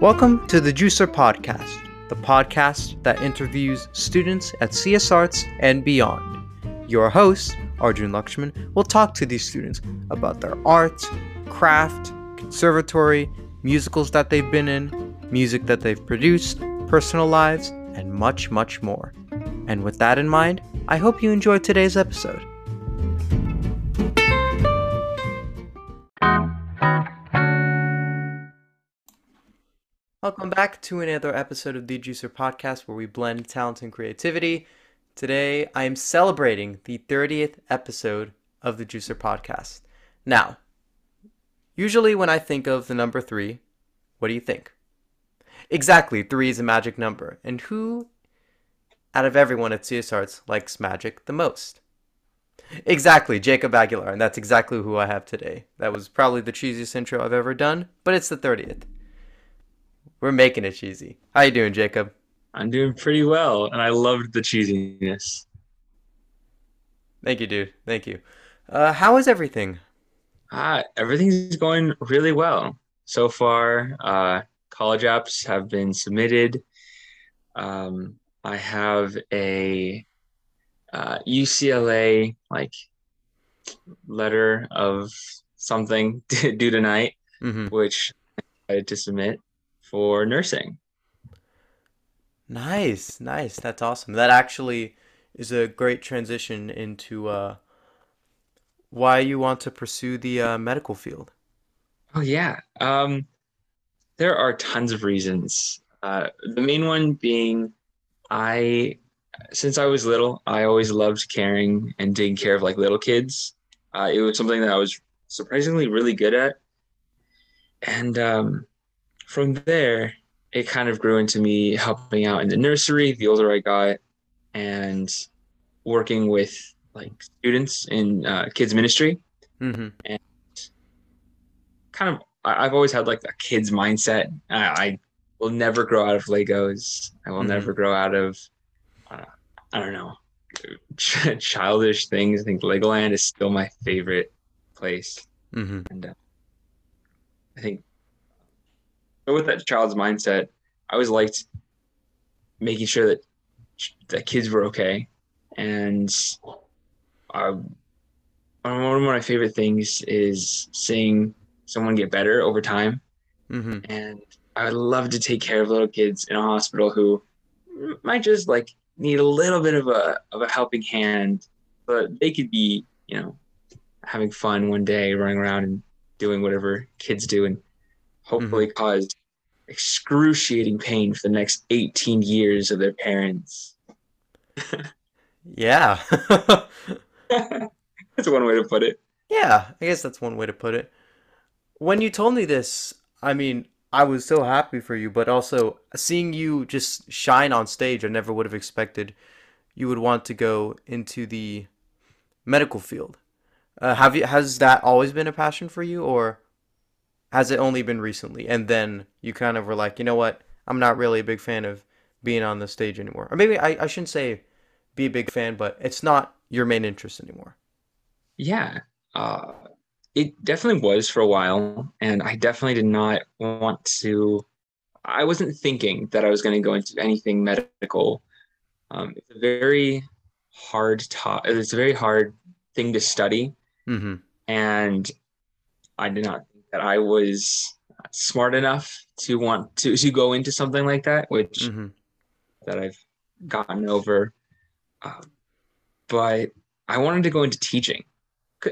Welcome to the Juicer Podcast, the podcast that interviews students at CS Arts and beyond. Your host, Arjun Lakshman, will talk to these students about their art, craft, conservatory, musicals that they've been in, music that they've produced, personal lives, and much, much more. And with that in mind, I hope you enjoyed today's episode. Welcome back to another episode of the Juicer Podcast where we blend talent and creativity. Today I am celebrating the 30th episode of the Juicer Podcast. Now, usually when I think of the number three, what do you think? Exactly, three is a magic number. And who out of everyone at CS Arts likes magic the most? Exactly, Jacob Aguilar, and that's exactly who I have today. That was probably the cheesiest intro I've ever done, but it's the 30th. We're making it cheesy. How you doing, Jacob? I'm doing pretty well, and I loved the cheesiness. Thank you, dude. Thank you. Uh, how is everything? Ah, everything's going really well so far. Uh, college apps have been submitted. Um, I have a uh, UCLA like letter of something due tonight, mm-hmm. which I had to submit for nursing. Nice, nice. That's awesome. That actually is a great transition into uh, why you want to pursue the uh, medical field. Oh yeah, um, there are tons of reasons. Uh, the main one being, I since I was little, I always loved caring and taking care of like little kids. Uh, it was something that I was surprisingly really good at, and um, from there, it kind of grew into me helping out in the nursery the older I got and working with like students in uh, kids ministry mm-hmm. and kind of I've always had like a kid's mindset. I, I will never grow out of Legos. I will mm-hmm. never grow out of uh, I don't know childish things. I think Legoland is still my favorite place, mm-hmm. and uh, I think but with that child's mindset, I always liked making sure that that kids were okay. And uh, one of my favorite things is seeing someone get better over time. Mm-hmm. And I would love to take care of little kids in a hospital who might just like need a little bit of a of a helping hand, but they could be, you know, having fun one day, running around and doing whatever kids do, and hopefully mm-hmm. caused excruciating pain for the next 18 years of their parents. yeah. that's one way to put it. Yeah, I guess that's one way to put it. When you told me this, I mean, I was so happy for you, but also seeing you just shine on stage, I never would have expected you would want to go into the medical field. Uh, have you has that always been a passion for you or has it only been recently? And then you kind of were like, you know what? I'm not really a big fan of being on the stage anymore. Or maybe I, I shouldn't say be a big fan, but it's not your main interest anymore. Yeah. Uh, it definitely was for a while. And I definitely did not want to, I wasn't thinking that I was going to go into anything medical. Um, it's a very hard to- it's a very hard thing to study. Mm-hmm. And I did not that I was smart enough to want to to go into something like that, which mm-hmm. that I've gotten over. Uh, but I wanted to go into teaching.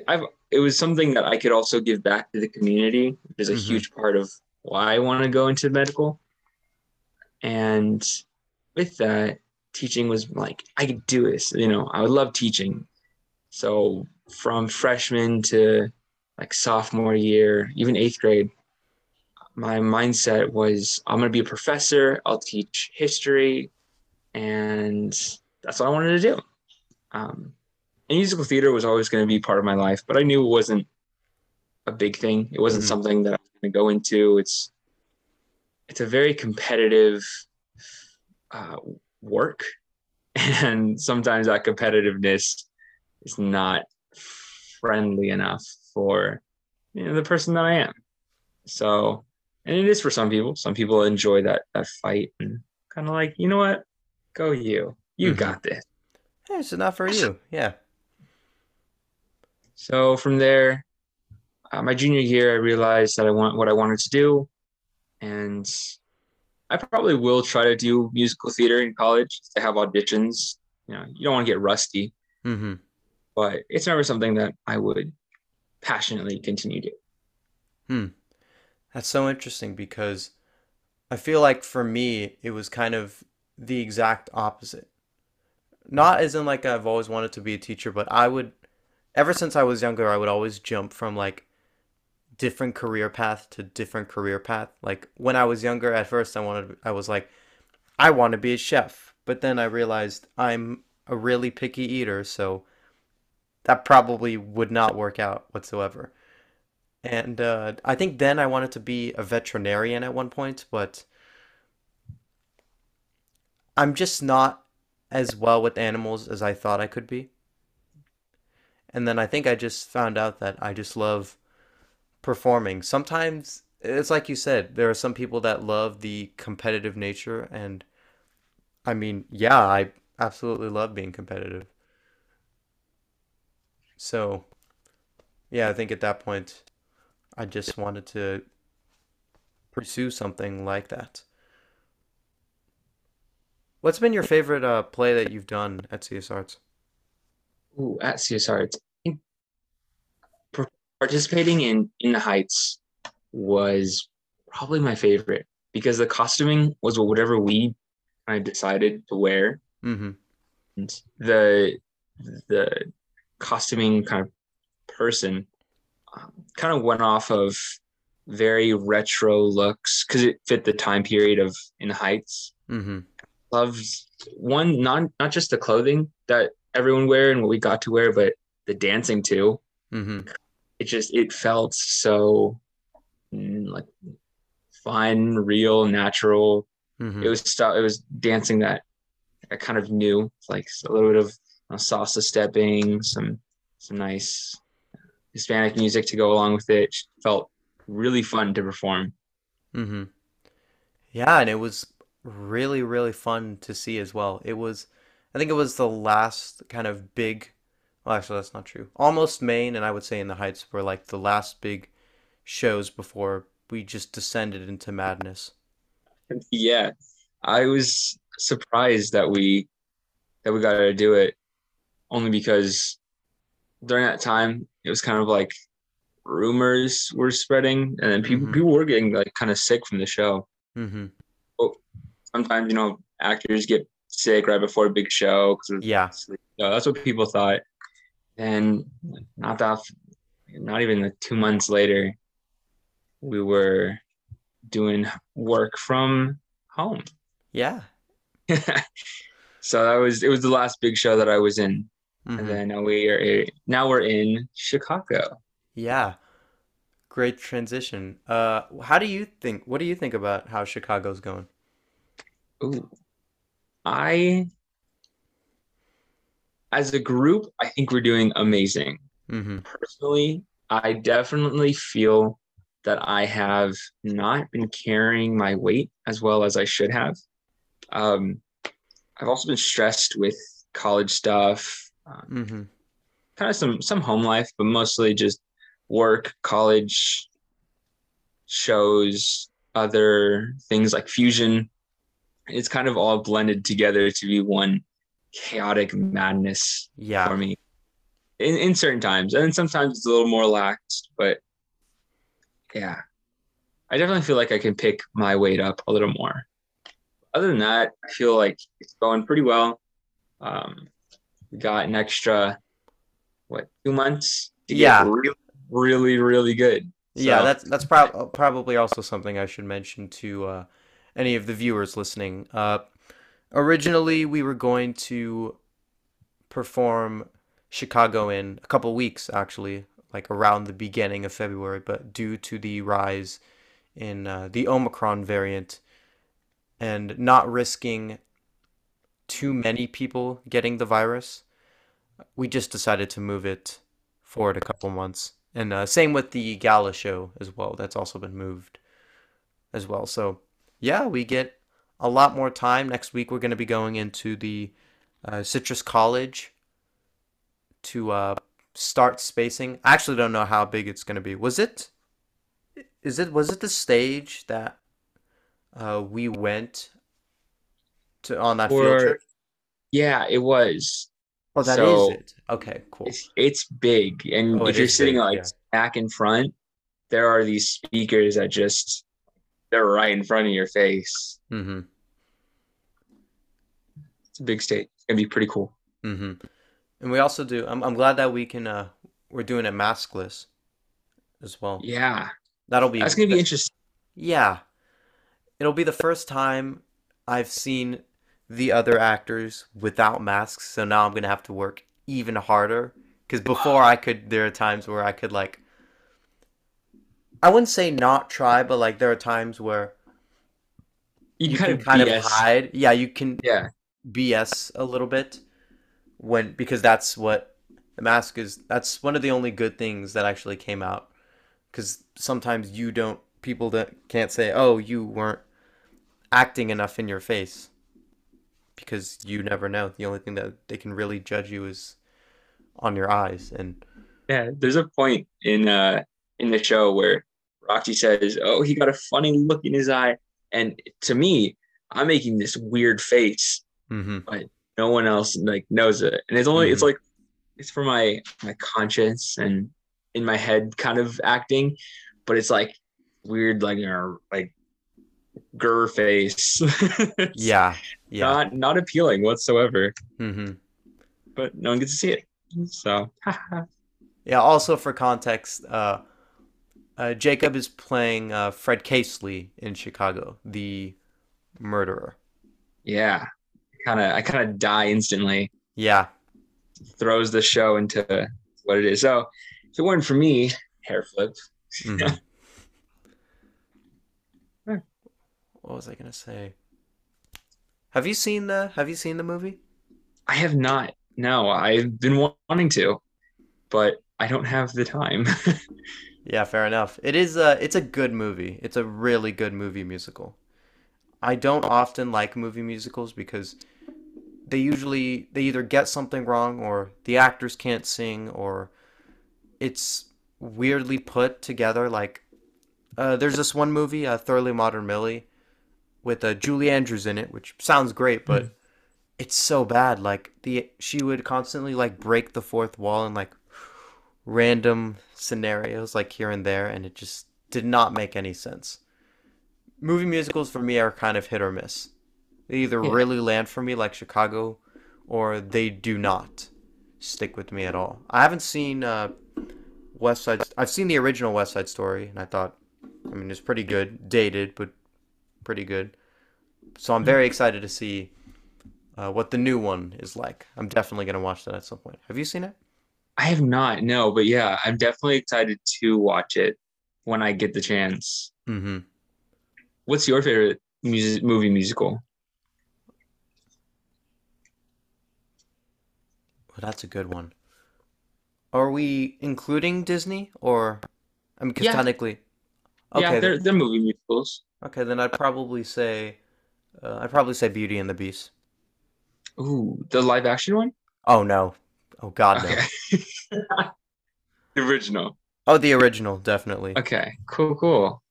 I've it was something that I could also give back to the community, which is a mm-hmm. huge part of why I want to go into medical. And with that, teaching was like I could do this. You know, I would love teaching. So from freshman to like sophomore year, even eighth grade, my mindset was I'm going to be a professor. I'll teach history, and that's what I wanted to do. Um, and musical theater was always going to be part of my life, but I knew it wasn't a big thing. It wasn't mm-hmm. something that I was going to go into. It's it's a very competitive uh, work, and sometimes that competitiveness is not friendly enough for you know the person that I am. So and it is for some people. Some people enjoy that that fight and kind of like, you know what, go you, you hmm got this. Hey, it's not for you. Yeah. So from there, uh, my junior year, I realized that I want what I wanted to do, and I probably will try to do musical theater in college to have auditions. You know, you don't want to get rusty, hmm but it's never something that I would passionately continued to. Hmm. That's so interesting because I feel like for me, it was kind of the exact opposite. Not as in like I've always wanted to be a teacher, but I would, ever since I was younger, I would always jump from like different career path to different career path. Like when I was younger, at first I wanted, I was like, I want to be a chef. But then I realized I'm a really picky eater, so that probably would not work out whatsoever. And uh, I think then I wanted to be a veterinarian at one point, but I'm just not as well with animals as I thought I could be. And then I think I just found out that I just love performing. Sometimes it's like you said, there are some people that love the competitive nature, and I mean, yeah, I absolutely love being competitive. So, yeah, I think at that point I just wanted to pursue something like that. What's been your favorite uh, play that you've done at CS Arts? Ooh, at CSR, it's, I think par- participating in In the Heights was probably my favorite because the costuming was whatever we kind of decided to wear. Mm-hmm. And the the costuming kind of person um, kind of went off of very retro looks because it fit the time period of In the Heights. Mm-hmm. Loved one not not just the clothing that everyone wear and what we got to wear, but the dancing too. Mm-hmm. It just it felt so mm, like fun, real, natural. Mm-hmm. It was stuff. It was dancing that I kind of knew, like a little bit of uh, salsa stepping, some some nice Hispanic music to go along with it. Felt really fun to perform. Mm-hmm. Yeah, and it was really, really fun to see as well. It was, I think it was the last kind of big, well, actually, that's not true. Almost Maine, and I would say In the Heights were like the last big shows before we just descended into madness. Yeah, I was surprised that we that we got to do it only because during that time it was kind of like rumors were spreading and then people Mm-hmm. people were getting like kind of sick from the show. Mm-hmm. Well, sometimes you know actors get sick right before a big show because Yeah. that's what people thought. And not that not even like two months later, we were doing work from home. Yeah. so that was it was the last big show that I was in, and Mm-hmm. then now we are now we're in Chicago. Yeah. Great transition. Uh, how do you think, what do you think about how Chicago's going? Ooh, I as a group, I think we're doing amazing. Mm-hmm. Personally, I definitely feel that I have not been carrying my weight as well as I should have. Um, I've also been stressed with college stuff, um, Mm-hmm. kind of some some home life, but mostly just work, college, shows, other things like fusion. It's kind of all blended together to be one chaotic madness Yeah. for me in, in certain times. And sometimes it's a little more lax, but yeah, I definitely feel like I can pick my weight up a little more. Other than that, I feel like it's going pretty well. Um, we got an extra, what, two months to get Yeah. really, really, really good. Yeah, that's that's prob probably also something I should mention to uh, any of the viewers listening. Uh, originally, we were going to perform Chicago in a couple weeks, actually, like around the beginning of February, but due to the rise in uh, the Omicron variant and not risking too many people getting the virus, we just decided to move it forward a couple months. And uh, same with the gala show as well. That's also been moved. as well. So yeah, we get a lot more time. Next week we're going to be going into the uh, Citrus College to uh, start spacing. I actually don't know how big it's going to be. Was it? Is it was it the stage that uh, we went to on that field trip? yeah, it was. Oh, that is So it. Okay, cool. it's it's big, and Oh, if you're sitting big. like Yeah. back in front, there are these speakers that just they're right in front of your face. Mm-hmm. It's a big stage. It's gonna be pretty cool. Mm-hmm. And we also do. I'm I'm glad that we can. Uh, we're doing it maskless as well. Yeah, That'll be. that's gonna be interesting. Yeah, it'll be the first time I've seen the other actors without masks. So now I'm gonna have to work even harder. Because before I could, there are times where I could like. I wouldn't say not try, but like there are times where You, you kind can of kind of hide. Yeah, you can Yeah, BS a little bit when because that's what the mask is. That's one of the only good things that actually came out. Because sometimes you don't, people that can't say, "Oh, you weren't acting enough in your face," because you never know. The only thing that they can really judge you is on your eyes. And yeah. There's a point in uh in the show where Roxie says, "Oh, he got a funny look in his eye," and to me, I'm making this weird face. hmm No one else like knows it, and it's only it's Mhm. like it's for my my conscience and in my head kind of acting, but it's like weird like uh, like grr face. Yeah, yeah, Not not appealing whatsoever, hmm but no one gets to see it. So yeah. Also, for context, uh, uh, Jacob is playing uh, Fred Casely in Chicago, the murderer. yeah, kind of I kind of die instantly. Yeah. Throws the show into what it is. So if it weren't for me, hair flip. Mhm. Yeah. What was I gonna say? Have you seen the Have you seen the movie? I have not. No, I've been wanting to, but I don't have the time. Yeah, fair enough. It is a It's a good movie. It's a really good movie musical. I don't often like movie musicals because they usually they either get something wrong or the actors can't sing or it's weirdly put together. Like uh, there's this one movie, uh, Thoroughly Modern Millie, with uh, Julie Andrews in it, which sounds great, but it's so bad. Like the she would constantly like break the fourth wall and like random scenarios like here and there, and it just did not make any sense. Movie musicals for me are kind of hit or miss. They either Yeah. really land for me like Chicago, or they do not stick with me at all. I haven't seen uh, West Side. I've seen the original West Side Story, and I thought, I mean, it's pretty good, dated, but pretty good. So I'm very excited to see uh, what the new one is like. I'm definitely gonna watch that at some point. Have you seen it? I have not, no, but yeah, I'm definitely excited to watch it when I get the chance. Mm-hmm. What's your favorite music movie musical? Well, that's a good one. Are we including Disney or I mean, because Yeah. technically, yeah, okay, they're then, they're movie musicals. Okay, then I'd probably say, uh, I'd probably say Beauty and the Beast. Ooh, the live action one? Oh no, oh God no. Okay. the original. Oh, the original, definitely. Okay, cool, cool.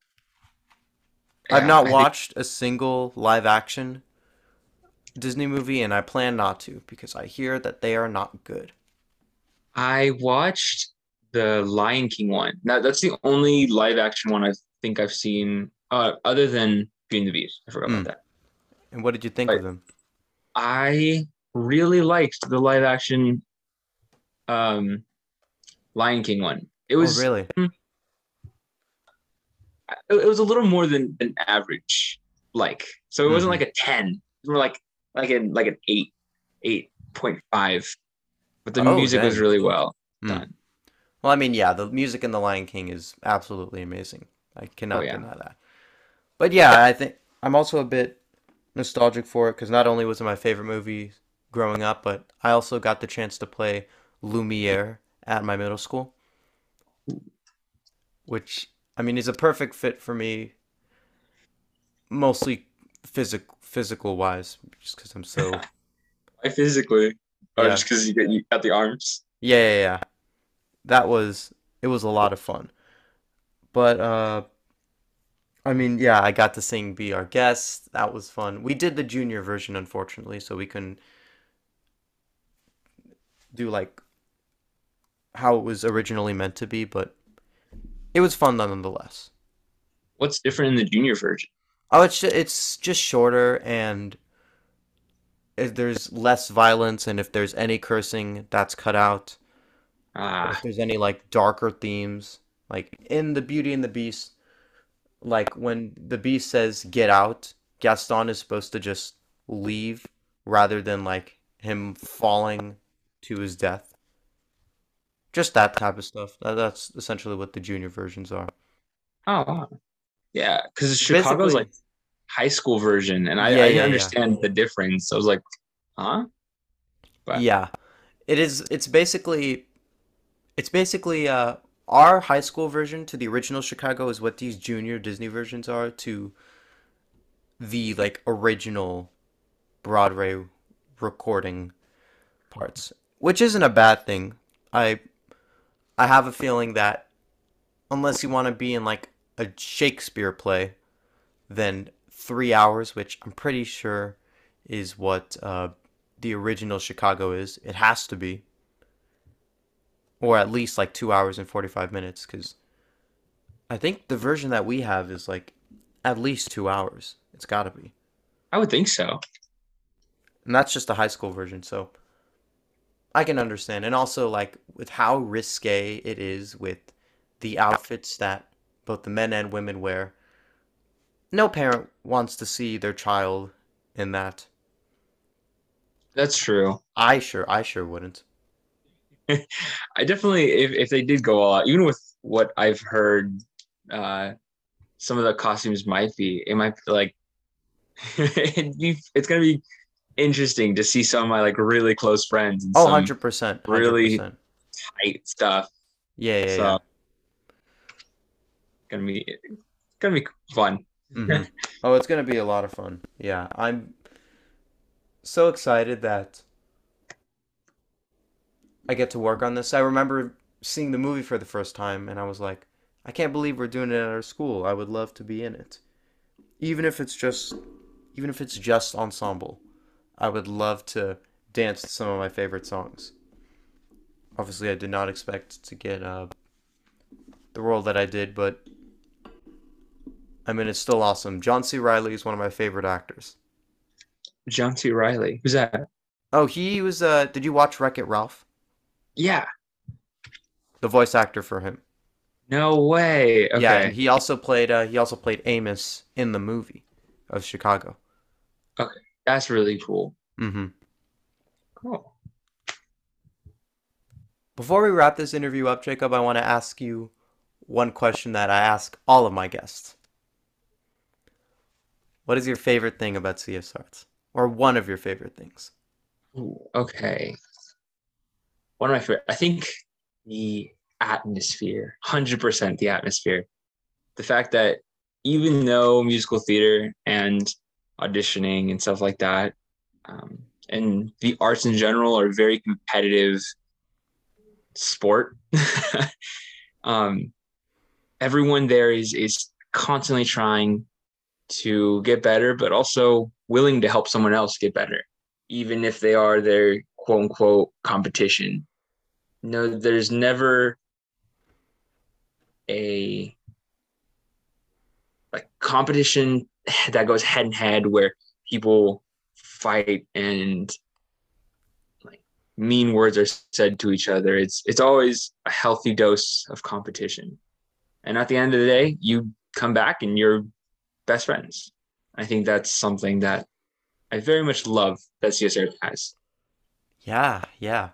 I've not I think- watched a single live action Disney movie, and I plan not to because I hear that they are not good. I watched the Lion King one. Now that's the only live action one I think I've seen, uh, other than Beauty and the Beast. I forgot Mm. about that. And what did you think Right. of them? I really liked the live action um Lion King one. It Oh, was really? it, it was a little more than than average like. So it wasn't Mhm. like a 10. It was more like like an like an 8 8.5. But the Oh, music was really well Mm. done. Well, I mean, yeah, the music in The Lion King is absolutely amazing. I cannot Oh, yeah. deny that. But yeah, I think I'm also a bit nostalgic for it because not only was it my favorite movie growing up, but I also got the chance to play Lumiere at my middle school, which I mean is a perfect fit for me mostly physical physical wise, just because I'm so Why physically? Or Yeah. just because you, you got the arms? yeah yeah yeah. That was it was a lot of fun, but uh, I mean yeah, I got to sing "Be Our Guest." That was fun. We did the junior version, unfortunately, so we couldn't do like how it was originally meant to be, but it was fun nonetheless. What's different in the junior version? Oh, it's ju- it's just shorter and there's less violence and if there's any cursing, that's cut out. Ah, If there's any like darker themes, like in the Beauty and the Beast, like when the Beast says get out, Gaston is supposed to just leave rather than like him falling to his death. Just that type of stuff. That's essentially what the junior versions are. oh, yeah. Because Chicago's Basically- like high school version, and I, Yeah, I yeah, didn't yeah. understand the difference. I was like, huh? But- Yeah. It is it's basically it's basically uh our high school version to the original Chicago is what these junior Disney versions are to the like original Broadway recording parts, which isn't a bad thing. I I have a feeling that unless you want to be in like a Shakespeare play, then 3 hours, which I'm pretty sure is what uh the original Chicago is. It has to be. Or at least like 2 hours and 45 minutes cuz I think the version that we have is like at least 2 hours. It's got to be. I would think so. And that's just the high school version, so I can understand. And also like with how risque it is with the outfits that both the men and women wear. No parent wants to see their child in that. That's true. I sure I sure wouldn't. I definitely, if, if they did go all out, even with what I've heard, uh, some of the costumes might be, it might be like, it'd be, it's gonna be interesting to see some of my like really close friends and Oh, some 100%. really- 100%. tight stuff. Yeah, yeah, so, yeah. gonna be, gonna be fun. Mhm. Oh, it's gonna be a lot of fun. Yeah, I'm so excited that I get to work on this. I remember seeing the movie for the first time, and I was like, I can't believe we're doing it at our school. I would love to be in it, even if it's just, even if it's just ensemble. I would love to dance to some of my favorite songs. Obviously, I did not expect to get uh, the role that I did, but I mean, it's still awesome. John C. Reilly is one of my favorite actors. John C. Reilly, who's that? Oh, he was. Uh, did you watch Wreck It Ralph? Yeah, The voice actor for him. no way. Okay, Yeah, and he also played. Uh, he also played Amos in the movie of Chicago. Okay, that's really cool. Mm-hmm. Cool. Before we wrap this interview up, Jacob, I want to ask you one question that I ask all of my guests. What is your favorite thing about CS Arts, or one of your favorite things? Ooh, okay. One of my favorite, I think the atmosphere, 100% the atmosphere. The fact that even though musical theater and auditioning and stuff like that, um, and the arts in general are very competitive sport, um, everyone there is is constantly trying to get better, but also willing to help someone else get better even if they are their quote unquote competition. No, there's never a like competition that goes head and head where people fight and like mean words are said to each other. It's it's always a healthy dose of competition. And at the end of the day, you come back and you're best friends. I think that's something that I very much love that CSR has. Yeah, yeah.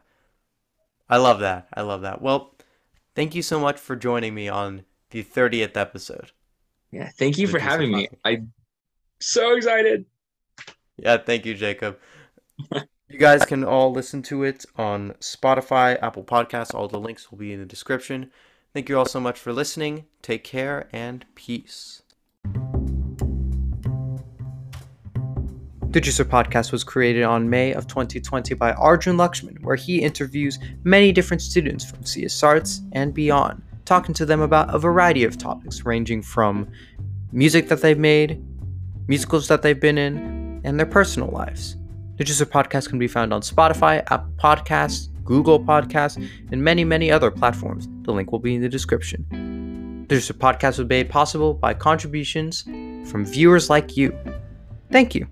I love that. I love that. Well, thank you so much for joining me on the 30th episode. Yeah, thank you for having me. I'm so excited. Yeah, thank you, Jacob. you guys can all listen to it on Spotify, Apple Podcasts. All the links will be in the description. Thank you all so much for listening. Take care and peace. The Juicer podcast was created on May of 2020 by Arjun Lakshman, where he interviews many different students from CS Arts and beyond, talking to them about a variety of topics ranging from music that they've made, musicals that they've been in, and their personal lives. The Juicer podcast can be found on Spotify, Apple Podcasts, Google Podcasts, and many, many other platforms. The link will be in the description. The Juicer podcast was made possible by contributions from viewers like you. Thank you.